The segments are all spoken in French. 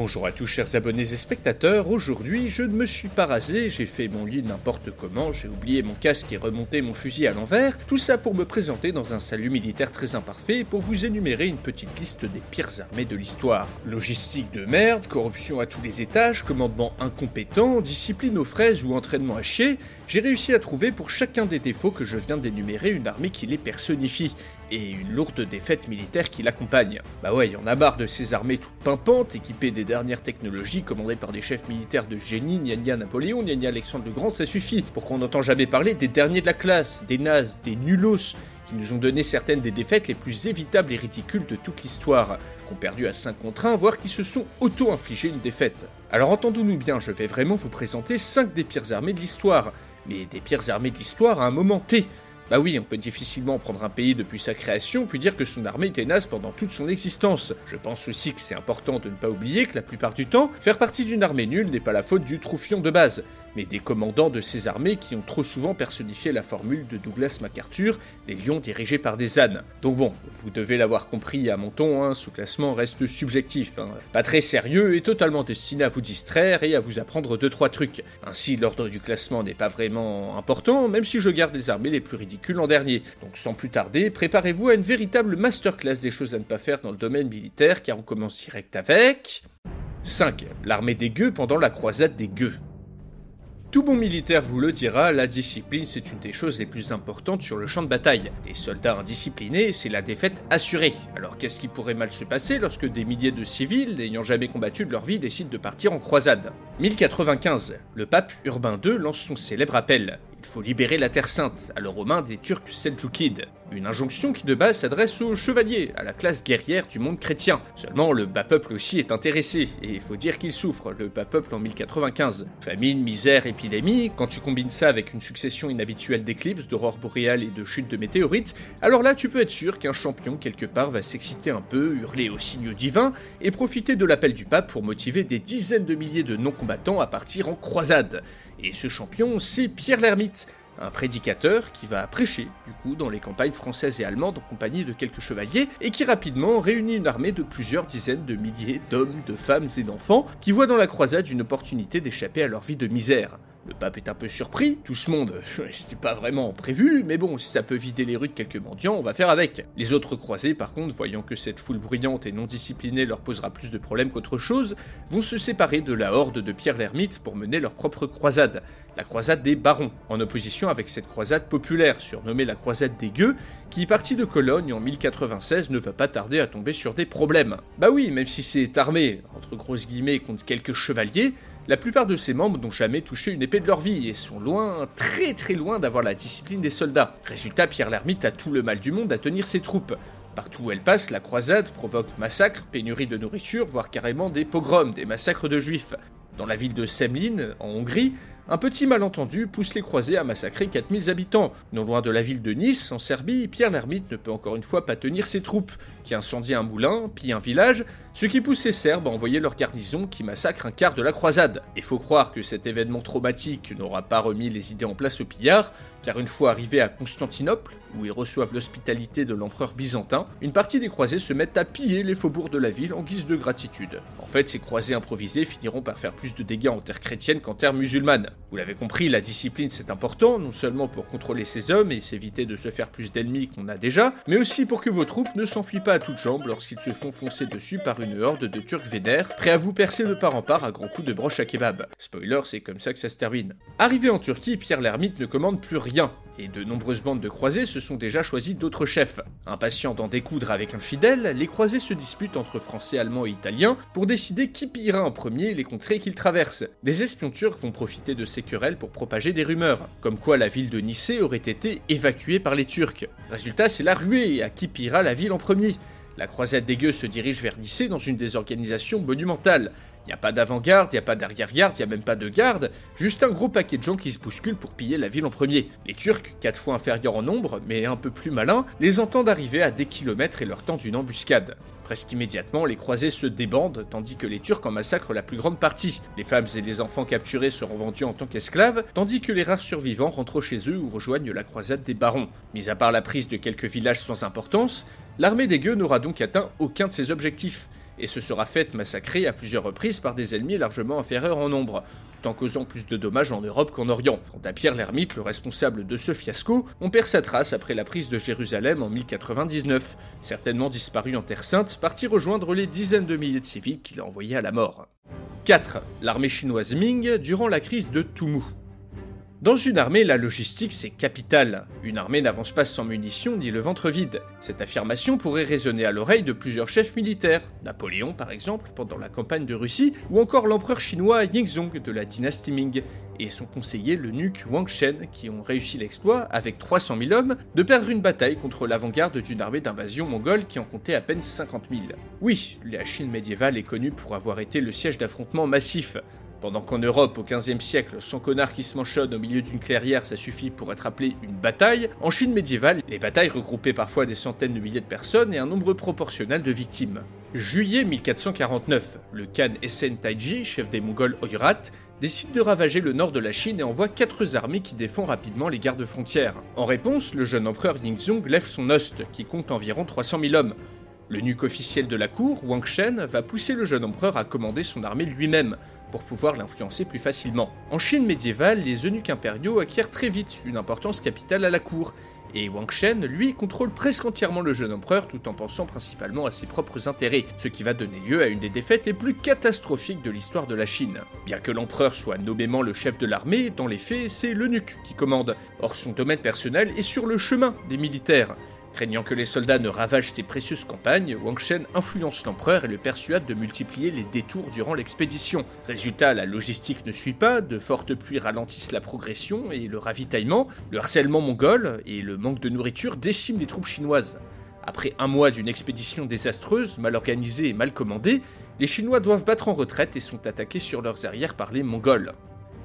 Bonjour à tous chers abonnés et spectateurs, aujourd'hui je ne me suis pas rasé, j'ai fait mon lit n'importe comment, j'ai oublié mon casque et remonté mon fusil à l'envers, tout ça pour me présenter dans un salut militaire très imparfait pour vous énumérer une petite liste des pires armées de l'histoire. Logistique de merde, corruption à tous les étages, commandement incompétent, discipline aux fraises ou entraînement à chier, j'ai réussi à trouver pour chacun des défauts que je viens d'énumérer une armée qui les personnifie, et une lourde défaite militaire qui l'accompagne. Bah ouais, y en a marre de ces armées toutes pimpantes, équipées des dernières technologies, commandées par des chefs militaires de génie, gna Napoléon, gna Alexandre le Grand, ça suffit. Pour qu'on n'entend jamais parler des derniers de la classe, des nazes, des nulos, qui nous ont donné certaines des défaites les plus évitables et ridicules de toute l'histoire, qui ont perdu à 5 contre 1, voire qui se sont auto-infligé une défaite. Alors entendons-nous bien, je vais vraiment vous présenter 5 des pires armées de l'histoire, mais des pires armées de l'histoire à un moment T. Bah oui, on peut difficilement prendre un pays depuis sa création puis dire que son armée était naze pendant toute son existence. Je pense aussi que c'est important de ne pas oublier que la plupart du temps, faire partie d'une armée nulle n'est pas la faute du troufion de base, mais des commandants de ces armées qui ont trop souvent personnifié la formule de Douglas MacArthur des lions dirigés par des ânes. Donc bon, vous devez l'avoir compris à mon ton, hein, ce classement reste subjectif, hein. pas très sérieux et totalement destiné à vous distraire et à vous apprendre 2-3 trucs. Ainsi, l'ordre du classement n'est pas vraiment important, même si je garde les armées les plus ridicules l'an dernier. Donc sans plus tarder, préparez-vous à une véritable masterclass des choses à ne pas faire dans le domaine militaire, car on commence direct avec... 5. L'armée des gueux pendant la croisade des gueux. Tout bon militaire vous le dira, la discipline c'est une des choses les plus importantes sur le champ de bataille. Des soldats indisciplinés, c'est la défaite assurée. Alors qu'est-ce qui pourrait mal se passer lorsque des milliers de civils, n'ayant jamais combattu de leur vie, décident de partir en croisade? 1095, le pape Urbain II lance son célèbre appel. Il faut libérer la Terre Sainte, à le romain des Turcs seldjoukides. Une injonction qui de base s'adresse aux chevaliers, à la classe guerrière du monde chrétien. Seulement, le bas peuple aussi est intéressé, et il faut dire qu'il souffre, le bas peuple en 1095. Famine, misère, épidémie, quand tu combines ça avec une succession inhabituelle d'éclipses, d'aurores boréales et de chutes de météorites, alors là tu peux être sûr qu'un champion quelque part va s'exciter un peu, hurler aux signaux divins, et profiter de l'appel du pape pour motiver des dizaines de milliers de non-combattants à partir en croisade. Et ce champion, c'est Pierre l'Ermite, un prédicateur qui va prêcher du coup dans les campagnes françaises et allemandes en compagnie de quelques chevaliers et qui rapidement réunit une armée de plusieurs dizaines de milliers d'hommes, de femmes et d'enfants qui voient dans la croisade une opportunité d'échapper à leur vie de misère. Le pape est un peu surpris, tout ce monde, c'était pas vraiment prévu, mais bon, si ça peut vider les rues de quelques mendiants, on va faire avec. Les autres croisés, par contre, voyant que cette foule bruyante et non disciplinée leur posera plus de problèmes qu'autre chose, vont se séparer de la horde de Pierre l'Ermite pour mener leur propre croisade, la croisade des barons, en opposition avec cette croisade populaire, surnommée la croisade des gueux, qui, partie de Cologne en 1096, ne va pas tarder à tomber sur des problèmes. Bah oui, même si c'est armé, entre grosses guillemets, contre quelques chevaliers, la plupart de ses membres n'ont jamais touché une épée de leur vie et sont loin, très très loin d'avoir la discipline des soldats. Résultat, Pierre l'Ermite a tout le mal du monde à tenir ses troupes. Partout où elle passe, la croisade provoque massacres, pénurie de nourriture, voire carrément des pogroms, des massacres de juifs. Dans la ville de Semlin, en Hongrie, un petit malentendu pousse les croisés à massacrer 4000 habitants. Non loin de la ville de Nice, en Serbie, Pierre l'Ermite ne peut encore une fois pas tenir ses troupes, qui incendient un moulin, pillent un village, ce qui pousse les Serbes à envoyer leur garnison qui massacre un quart de la croisade. Il faut croire que cet événement traumatique n'aura pas remis les idées en place aux pillards, car une fois arrivés à Constantinople, où ils reçoivent l'hospitalité de l'empereur byzantin, une partie des croisés se mettent à piller les faubourgs de la ville en guise de gratitude. En fait, ces croisés improvisés finiront par faire plus de dégâts en terre chrétienne qu'en terre musulmane. Vous l'avez compris, la discipline c'est important, non seulement pour contrôler ses hommes et s'éviter de se faire plus d'ennemis qu'on a déjà, mais aussi pour que vos troupes ne s'enfuient pas à toutes jambes lorsqu'ils se font foncer dessus par une horde de Turcs vénères, prêts à vous percer de part en part à grands coups de broche à kebab. Spoiler, c'est comme ça que ça se termine. Arrivé en Turquie, Pierre l'Ermite ne commande plus rien, et de nombreuses bandes de croisés se sont déjà choisis d'autres chefs. Impatients d'en découdre avec un fidèle, les croisés se disputent entre français, allemands et italiens pour décider qui pillera en premier les contrées qu'ils traversent. Des espions turcs vont profiter de ces querelles pour propager des rumeurs, comme quoi la ville de Nicée aurait été évacuée par les Turcs. Résultat, c'est la ruée à qui pillera la ville en premier. La croisade des gueux se dirige vers Nicée dans une désorganisation monumentale. Il n'y a pas d'avant-garde, il n'y a pas d'arrière-garde, il n'y a même pas de garde, juste un gros paquet de gens qui se bousculent pour piller la ville en premier. Les Turcs, quatre fois inférieurs en nombre, mais un peu plus malins, les entendent arriver à des kilomètres et leur tendent une embuscade. Presque immédiatement, les croisés se débandent, tandis que les Turcs en massacrent la plus grande partie. Les femmes et les enfants capturés seront vendus en tant qu'esclaves, tandis que les rares survivants rentrent chez eux ou rejoignent la croisade des barons. Mis à part la prise de quelques villages sans importance, l'armée des gueux n'aura donc atteint aucun de ses objectifs et se sera faite massacrer à plusieurs reprises par des ennemis largement inférieurs en nombre, tout en causant plus de dommages en Europe qu'en Orient. Quant à Pierre l'ermite, le responsable de ce fiasco, on perd sa trace après la prise de Jérusalem en 1099, certainement disparu en Terre Sainte, parti rejoindre les dizaines de milliers de civils qu'il a envoyés à la mort. 4. L'armée chinoise Ming durant la crise de Tumu. Dans une armée, la logistique c'est capital. Une armée n'avance pas sans munitions ni le ventre vide. Cette affirmation pourrait résonner à l'oreille de plusieurs chefs militaires, Napoléon par exemple pendant la campagne de Russie, ou encore l'empereur chinois Yingzong de la dynastie Ming, et son conseiller le nuque Wang Shen qui ont réussi l'exploit, avec 300 000 hommes, de perdre une bataille contre l'avant-garde d'une armée d'invasion mongole qui en comptait à peine 50 000. Oui, la Chine médiévale est connue pour avoir été le siège d'affrontements massifs. Pendant qu'en Europe, au XVe siècle, 100 connards qui se manchonnent au milieu d'une clairière, ça suffit pour être appelé une bataille, en Chine médiévale, les batailles regroupaient parfois des centaines de milliers de personnes et un nombre proportionnel de victimes. Juillet 1449, le Khan Essen Taiji, chef des Mongols Oirat, décide de ravager le nord de la Chine et envoie quatre armées qui défendent rapidement les gardes frontières. En réponse, le jeune empereur Yingzong lève son ost, qui compte environ 300 000 hommes. Le nuque officiel de la cour, Wang Shen, va pousser le jeune empereur à commander son armée lui-même, pour pouvoir l'influencer plus facilement. En Chine médiévale, les eunuques impériaux acquièrent très vite une importance capitale à la cour, et Wang Shen, lui, contrôle presque entièrement le jeune empereur tout en pensant principalement à ses propres intérêts, ce qui va donner lieu à une des défaites les plus catastrophiques de l'histoire de la Chine. Bien que l'empereur soit nommément le chef de l'armée, dans les faits, c'est l'eunuque qui commande. Or, son domaine personnel est sur le chemin des militaires. Craignant que les soldats ne ravagent ses précieuses campagnes, Wang Shen influence l'empereur et le persuade de multiplier les détours durant l'expédition. Résultat, la logistique ne suit pas, de fortes pluies ralentissent la progression et le ravitaillement, le harcèlement mongol et le manque de nourriture déciment les troupes chinoises. Après un mois d'une expédition désastreuse, mal organisée et mal commandée, les Chinois doivent battre en retraite et sont attaqués sur leurs arrières par les Mongols.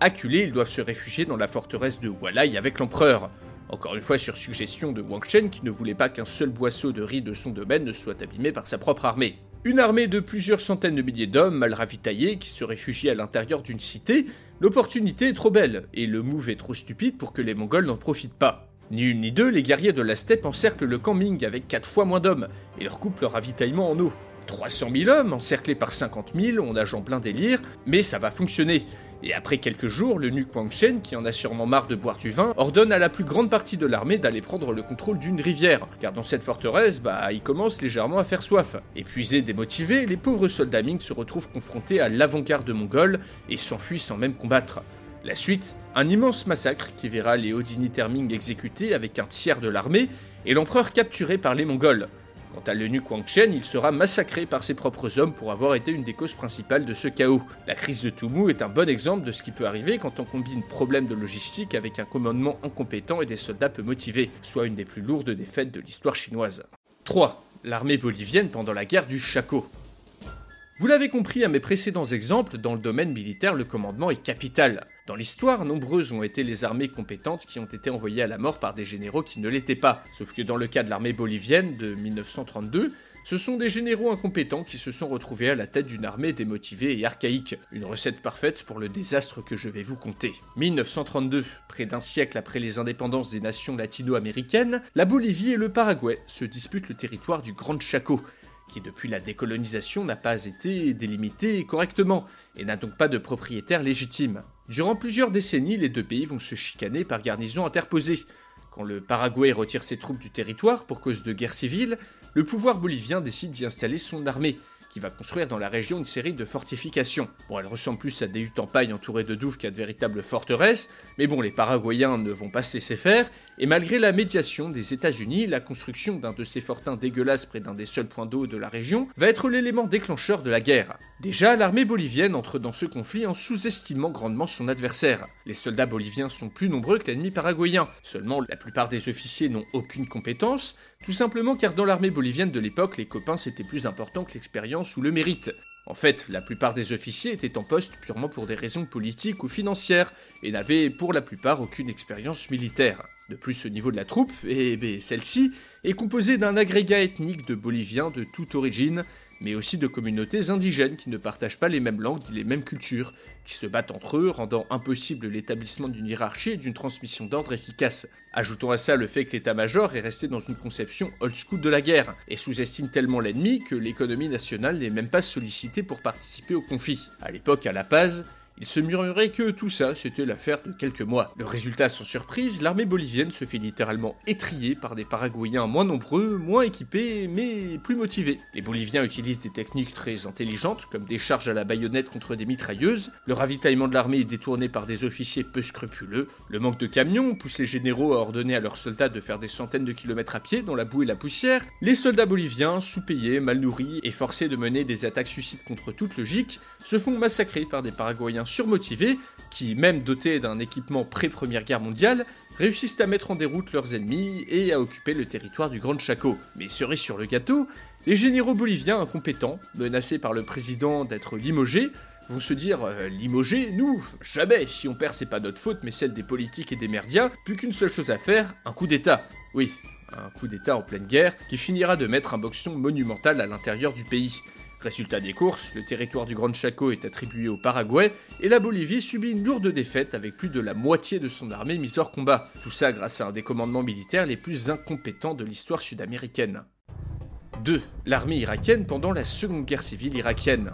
Acculés, ils doivent se réfugier dans la forteresse de Walai avec l'empereur. Encore une fois sur suggestion de Wang Shen qui ne voulait pas qu'un seul boisseau de riz de son domaine ne soit abîmé par sa propre armée. Une armée de plusieurs centaines de milliers d'hommes mal ravitaillés qui se réfugient à l'intérieur d'une cité, l'opportunité est trop belle et le move est trop stupide pour que les Mongols n'en profitent pas. Ni une ni deux, les guerriers de la steppe encerclent le camp Ming avec 4 fois moins d'hommes et leur coupent leur ravitaillement en eau. 300 000 hommes encerclés par 50 000, on nage en plein délire, mais ça va fonctionner. Et après quelques jours, le nuque Wang Shen, qui en a sûrement marre de boire du vin, ordonne à la plus grande partie de l'armée d'aller prendre le contrôle d'une rivière, car dans cette forteresse, bah, il commence légèrement à faire soif. Épuisés, démotivés, les pauvres soldats Ming se retrouvent confrontés à l'avant-garde mongole et s'enfuient sans même combattre. La suite, un immense massacre qui verra les dignitaires Ming exécutés avec un tiers de l'armée et l'empereur capturé par les Mongols. Quant à l'eunuque Wang Chen, il sera massacré par ses propres hommes pour avoir été une des causes principales de ce chaos. La crise de Tumu est un bon exemple de ce qui peut arriver quand on combine problème de logistique avec un commandement incompétent et des soldats peu motivés, soit une des plus lourdes défaites de l'histoire chinoise. 3. L'armée bolivienne pendant la guerre du Chaco. Vous l'avez compris à mes précédents exemples, dans le domaine militaire, le commandement est capital. Dans l'histoire, nombreuses ont été les armées compétentes qui ont été envoyées à la mort par des généraux qui ne l'étaient pas. Sauf que dans le cas de l'armée bolivienne de 1932, ce sont des généraux incompétents qui se sont retrouvés à la tête d'une armée démotivée et archaïque. Une recette parfaite pour le désastre que je vais vous conter. 1932, près d'un siècle après les indépendances des nations latino-américaines, la Bolivie et le Paraguay se disputent le territoire du Grand Chaco qui depuis la décolonisation n'a pas été délimité correctement et n'a donc pas de propriétaire légitime. Durant plusieurs décennies, les deux pays vont se chicaner par garnison interposée. Quand le Paraguay retire ses troupes du territoire pour cause de guerre civile, le pouvoir bolivien décide d'y installer son armée, va construire dans la région une série de fortifications. Bon, elles ressemblent plus à des huttes en paille entourées de douves qu'à de véritables forteresses, mais bon, les Paraguayens ne vont pas se laisser faire, et malgré la médiation des États-Unis, la construction d'un de ces fortins dégueulasses près d'un des seuls points d'eau de la région va être l'élément déclencheur de la guerre. Déjà, l'armée bolivienne entre dans ce conflit en sous-estimant grandement son adversaire. Les soldats boliviens sont plus nombreux que l'ennemi paraguayen, seulement la plupart des officiers n'ont aucune compétence, Tout simplement car dans l'armée bolivienne de l'époque, les copains c'était plus important que l'expérience ou le mérite. En fait, la plupart des officiers étaient en poste purement pour des raisons politiques ou financières, et n'avaient pour la plupart aucune expérience militaire. De plus, au niveau de la troupe, et ben, celle-ci est composée d'un agrégat ethnique de Boliviens de toute origine, mais aussi de communautés indigènes qui ne partagent pas les mêmes langues ni les mêmes cultures, qui se battent entre eux, rendant impossible l'établissement d'une hiérarchie et d'une transmission d'ordre efficace. Ajoutons à ça le fait que l'état-major est resté dans une conception old school de la guerre, et sous-estime tellement l'ennemi que l'économie nationale n'est même pas sollicitée pour participer au conflit. À l'époque, à La Paz, il se murmurait que tout ça, c'était l'affaire de quelques mois. Le résultat, sans surprise, l'armée bolivienne se fait littéralement étrier par des Paraguayens moins nombreux, moins équipés, mais plus motivés. Les Boliviens utilisent des techniques très intelligentes, comme des charges à la baïonnette contre des mitrailleuses, le ravitaillement de l'armée est détourné par des officiers peu scrupuleux, le manque de camions pousse les généraux à ordonner à leurs soldats de faire des centaines de kilomètres à pied dans la boue et la poussière, les soldats boliviens, sous-payés, mal nourris et forcés de mener des attaques suicides contre toute logique, se font massacrer par des Paraguayens surmotivés, qui, même dotés d'un équipement pré-première guerre mondiale, réussissent à mettre en déroute leurs ennemis et à occuper le territoire du Grand Chaco. Mais cerise sur le gâteau, les généraux boliviens incompétents, menacés par le président d'être limogés, vont se dire euh, limogés, nous, jamais, si on perd c'est pas notre faute mais celle des politiques et des merdias, plus qu'une seule chose à faire, un coup d'état. Oui, un coup d'état en pleine guerre qui finira de mettre un boxon monumental à l'intérieur du pays. Résultat des courses, le territoire du Grand Chaco est attribué au Paraguay et la Bolivie subit une lourde défaite avec plus de la moitié de son armée mise hors combat. Tout ça grâce à un des commandements militaires les plus incompétents de l'histoire sud-américaine. 2. L'armée irakienne pendant la Seconde Guerre civile irakienne.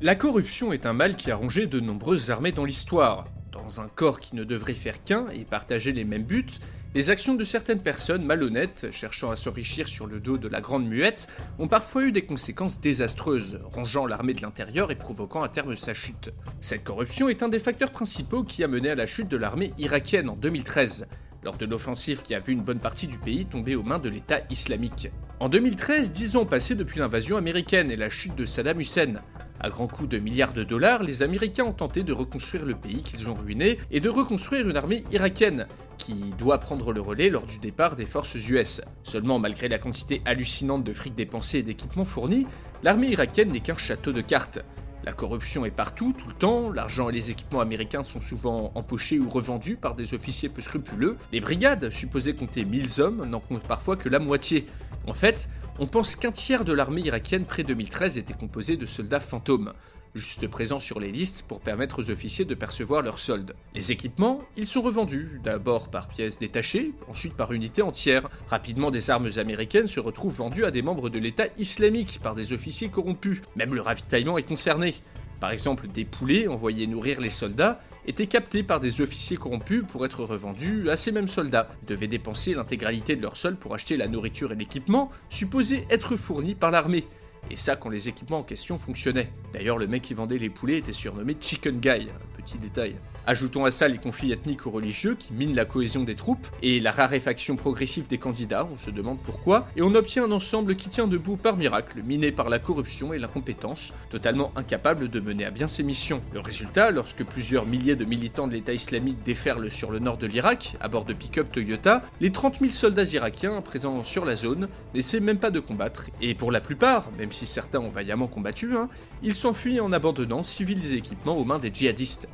La corruption est un mal qui a rongé de nombreuses armées dans l'histoire. Dans un corps qui ne devrait faire qu'un et partager les mêmes buts, les actions de certaines personnes malhonnêtes, cherchant à s'enrichir sur le dos de la grande muette, ont parfois eu des conséquences désastreuses, rongeant l'armée de l'intérieur et provoquant à terme sa chute. Cette corruption est un des facteurs principaux qui a mené à la chute de l'armée irakienne en 2013, lors de l'offensive qui a vu une bonne partie du pays tomber aux mains de l'État islamique. En 2013, dix ans passés depuis l'invasion américaine et la chute de Saddam Hussein. À grands coups de milliards de dollars, les Américains ont tenté de reconstruire le pays qu'ils ont ruiné et de reconstruire une armée irakienne, qui doit prendre le relais lors du départ des forces US. Seulement, malgré la quantité hallucinante de fric dépensé et d'équipements fournis, l'armée irakienne n'est qu'un château de cartes. La corruption est partout, tout le temps, l'argent et les équipements américains sont souvent empochés ou revendus par des officiers peu scrupuleux, les brigades, supposées compter 1000 hommes, n'en comptent parfois que la moitié. En fait, on pense qu'un tiers de l'armée irakienne pré-2013 était composé de soldats fantômes juste présents sur les listes pour permettre aux officiers de percevoir leurs soldes. Les équipements, ils sont revendus, d'abord par pièces détachées, ensuite par unités entières. Rapidement, des armes américaines se retrouvent vendues à des membres de l'État islamique par des officiers corrompus. Même le ravitaillement est concerné. Par exemple, des poulets envoyés nourrir les soldats étaient captés par des officiers corrompus pour être revendus à ces mêmes soldats. Devaient dépenser l'intégralité de leur solde pour acheter la nourriture et l'équipement supposés être fournis par l'armée. Et ça quand les équipements en question fonctionnaient. D'ailleurs, le mec qui vendait les poulets était surnommé Chicken Guy, petit détail. Ajoutons à ça les conflits ethniques ou religieux qui minent la cohésion des troupes et la raréfaction progressive des candidats, on se demande pourquoi, et on obtient un ensemble qui tient debout par miracle, miné par la corruption et l'incompétence, totalement incapable de mener à bien ses missions. Le résultat, lorsque plusieurs milliers de militants de l'État islamique déferlent sur le nord de l'Irak, à bord de pick-up Toyota, les 30 000 soldats irakiens présents sur la zone n'essaient même pas de combattre, et pour la plupart, même si certains ont vaillamment combattu, hein, ils s'enfuient en abandonnant civils et équipements aux mains des djihadistes.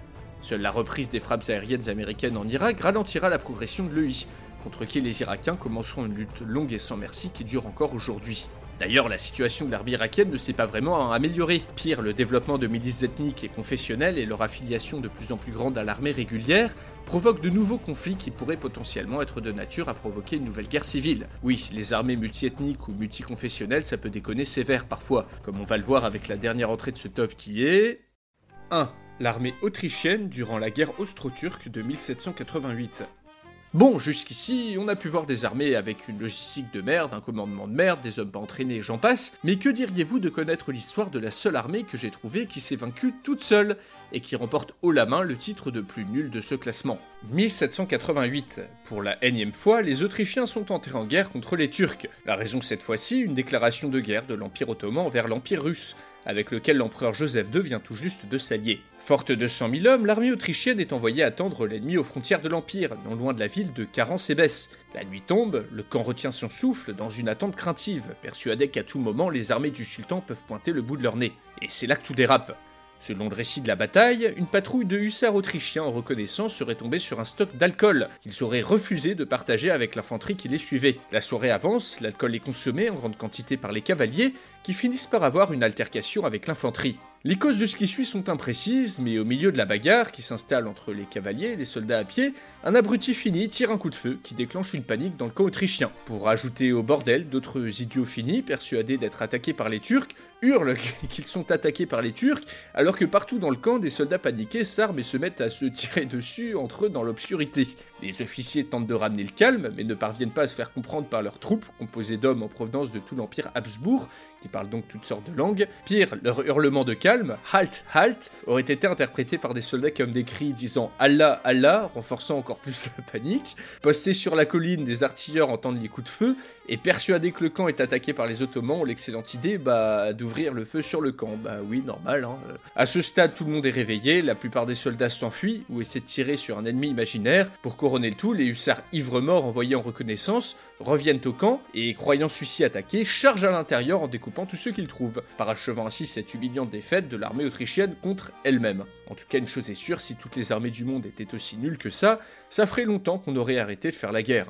Seule la reprise des frappes aériennes américaines en Irak ralentira la progression de l'EI, contre qui les Irakiens commenceront une lutte longue et sans merci qui dure encore aujourd'hui. D'ailleurs, la situation de l'armée irakienne ne s'est pas vraiment améliorée. Pire, le développement de milices ethniques et confessionnelles et leur affiliation de plus en plus grande à l'armée régulière provoquent de nouveaux conflits qui pourraient potentiellement être de nature à provoquer une nouvelle guerre civile. Oui, les armées multiethniques ou multiconfessionnelles, ça peut déconner sévère parfois, comme on va le voir avec la dernière entrée de ce top qui est... 1 l'armée autrichienne durant la guerre austro-turque de 1788. Bon, jusqu'ici, on a pu voir des armées avec une logistique de merde, un commandement de merde, des hommes pas entraînés, j'en passe, mais que diriez-vous de connaître l'histoire de la seule armée que j'ai trouvée qui s'est vaincue toute seule, et qui remporte haut la main le titre de plus nul de ce classement? 1788. Pour la énième fois, les Autrichiens sont entrés en guerre contre les Turcs. La raison cette fois-ci, une déclaration de guerre de l'Empire ottoman envers l'Empire russe, avec lequel l'empereur Joseph II vient tout juste de s'allier. Forte de 100 000 hommes, l'armée autrichienne est envoyée attendre l'ennemi aux frontières de l'Empire, non loin de la ville de Caran-Sébès. La nuit tombe, le camp retient son souffle dans une attente craintive, persuadé qu'à tout moment les armées du sultan peuvent pointer le bout de leur nez. Et c'est là que tout dérape. Selon le récit de la bataille, une patrouille de hussards autrichiens en reconnaissance serait tombée sur un stock d'alcool qu'ils auraient refusé de partager avec l'infanterie qui les suivait. La soirée avance, l'alcool est consommé en grande quantité par les cavaliers qui finissent par avoir une altercation avec l'infanterie. Les causes de ce qui suit sont imprécises, mais au milieu de la bagarre qui s'installe entre les cavaliers et les soldats à pied, un abruti fini tire un coup de feu qui déclenche une panique dans le camp autrichien. Pour ajouter au bordel, d'autres idiots finis, persuadés d'être attaqués par les Turcs, hurlent qu'ils sont attaqués par les Turcs, alors que partout dans le camp, des soldats paniqués s'arment et se mettent à se tirer dessus entre eux dans l'obscurité. Les officiers tentent de ramener le calme, mais ne parviennent pas à se faire comprendre par leurs troupes, composées d'hommes en provenance de tout l'Empire Habsbourg, qui parlent donc toutes sortes de langues. Pire, leur hurlement de calme halt, halt, aurait été interprété par des soldats comme des cris disant Allah, Allah, renforçant encore plus la panique. Postés sur la colline, des artilleurs entendent les coups de feu, et persuadés que le camp est attaqué par les Ottomans, ont l'excellente idée bah, d'ouvrir le feu sur le camp. Bah oui, normal. Hein. À ce stade, tout le monde est réveillé, la plupart des soldats s'enfuient ou essaient de tirer sur un ennemi imaginaire. Pour couronner le tout, les hussards ivres-morts envoyés en reconnaissance reviennent au camp et, croyant celui-ci attaqué, chargent à l'intérieur en découpant tous ceux qu'ils trouvent, parachevant ainsi cette humiliante de l'armée autrichienne contre elle-même. En tout cas, une chose est sûre, si toutes les armées du monde étaient aussi nulles que ça, ça ferait longtemps qu'on aurait arrêté de faire la guerre.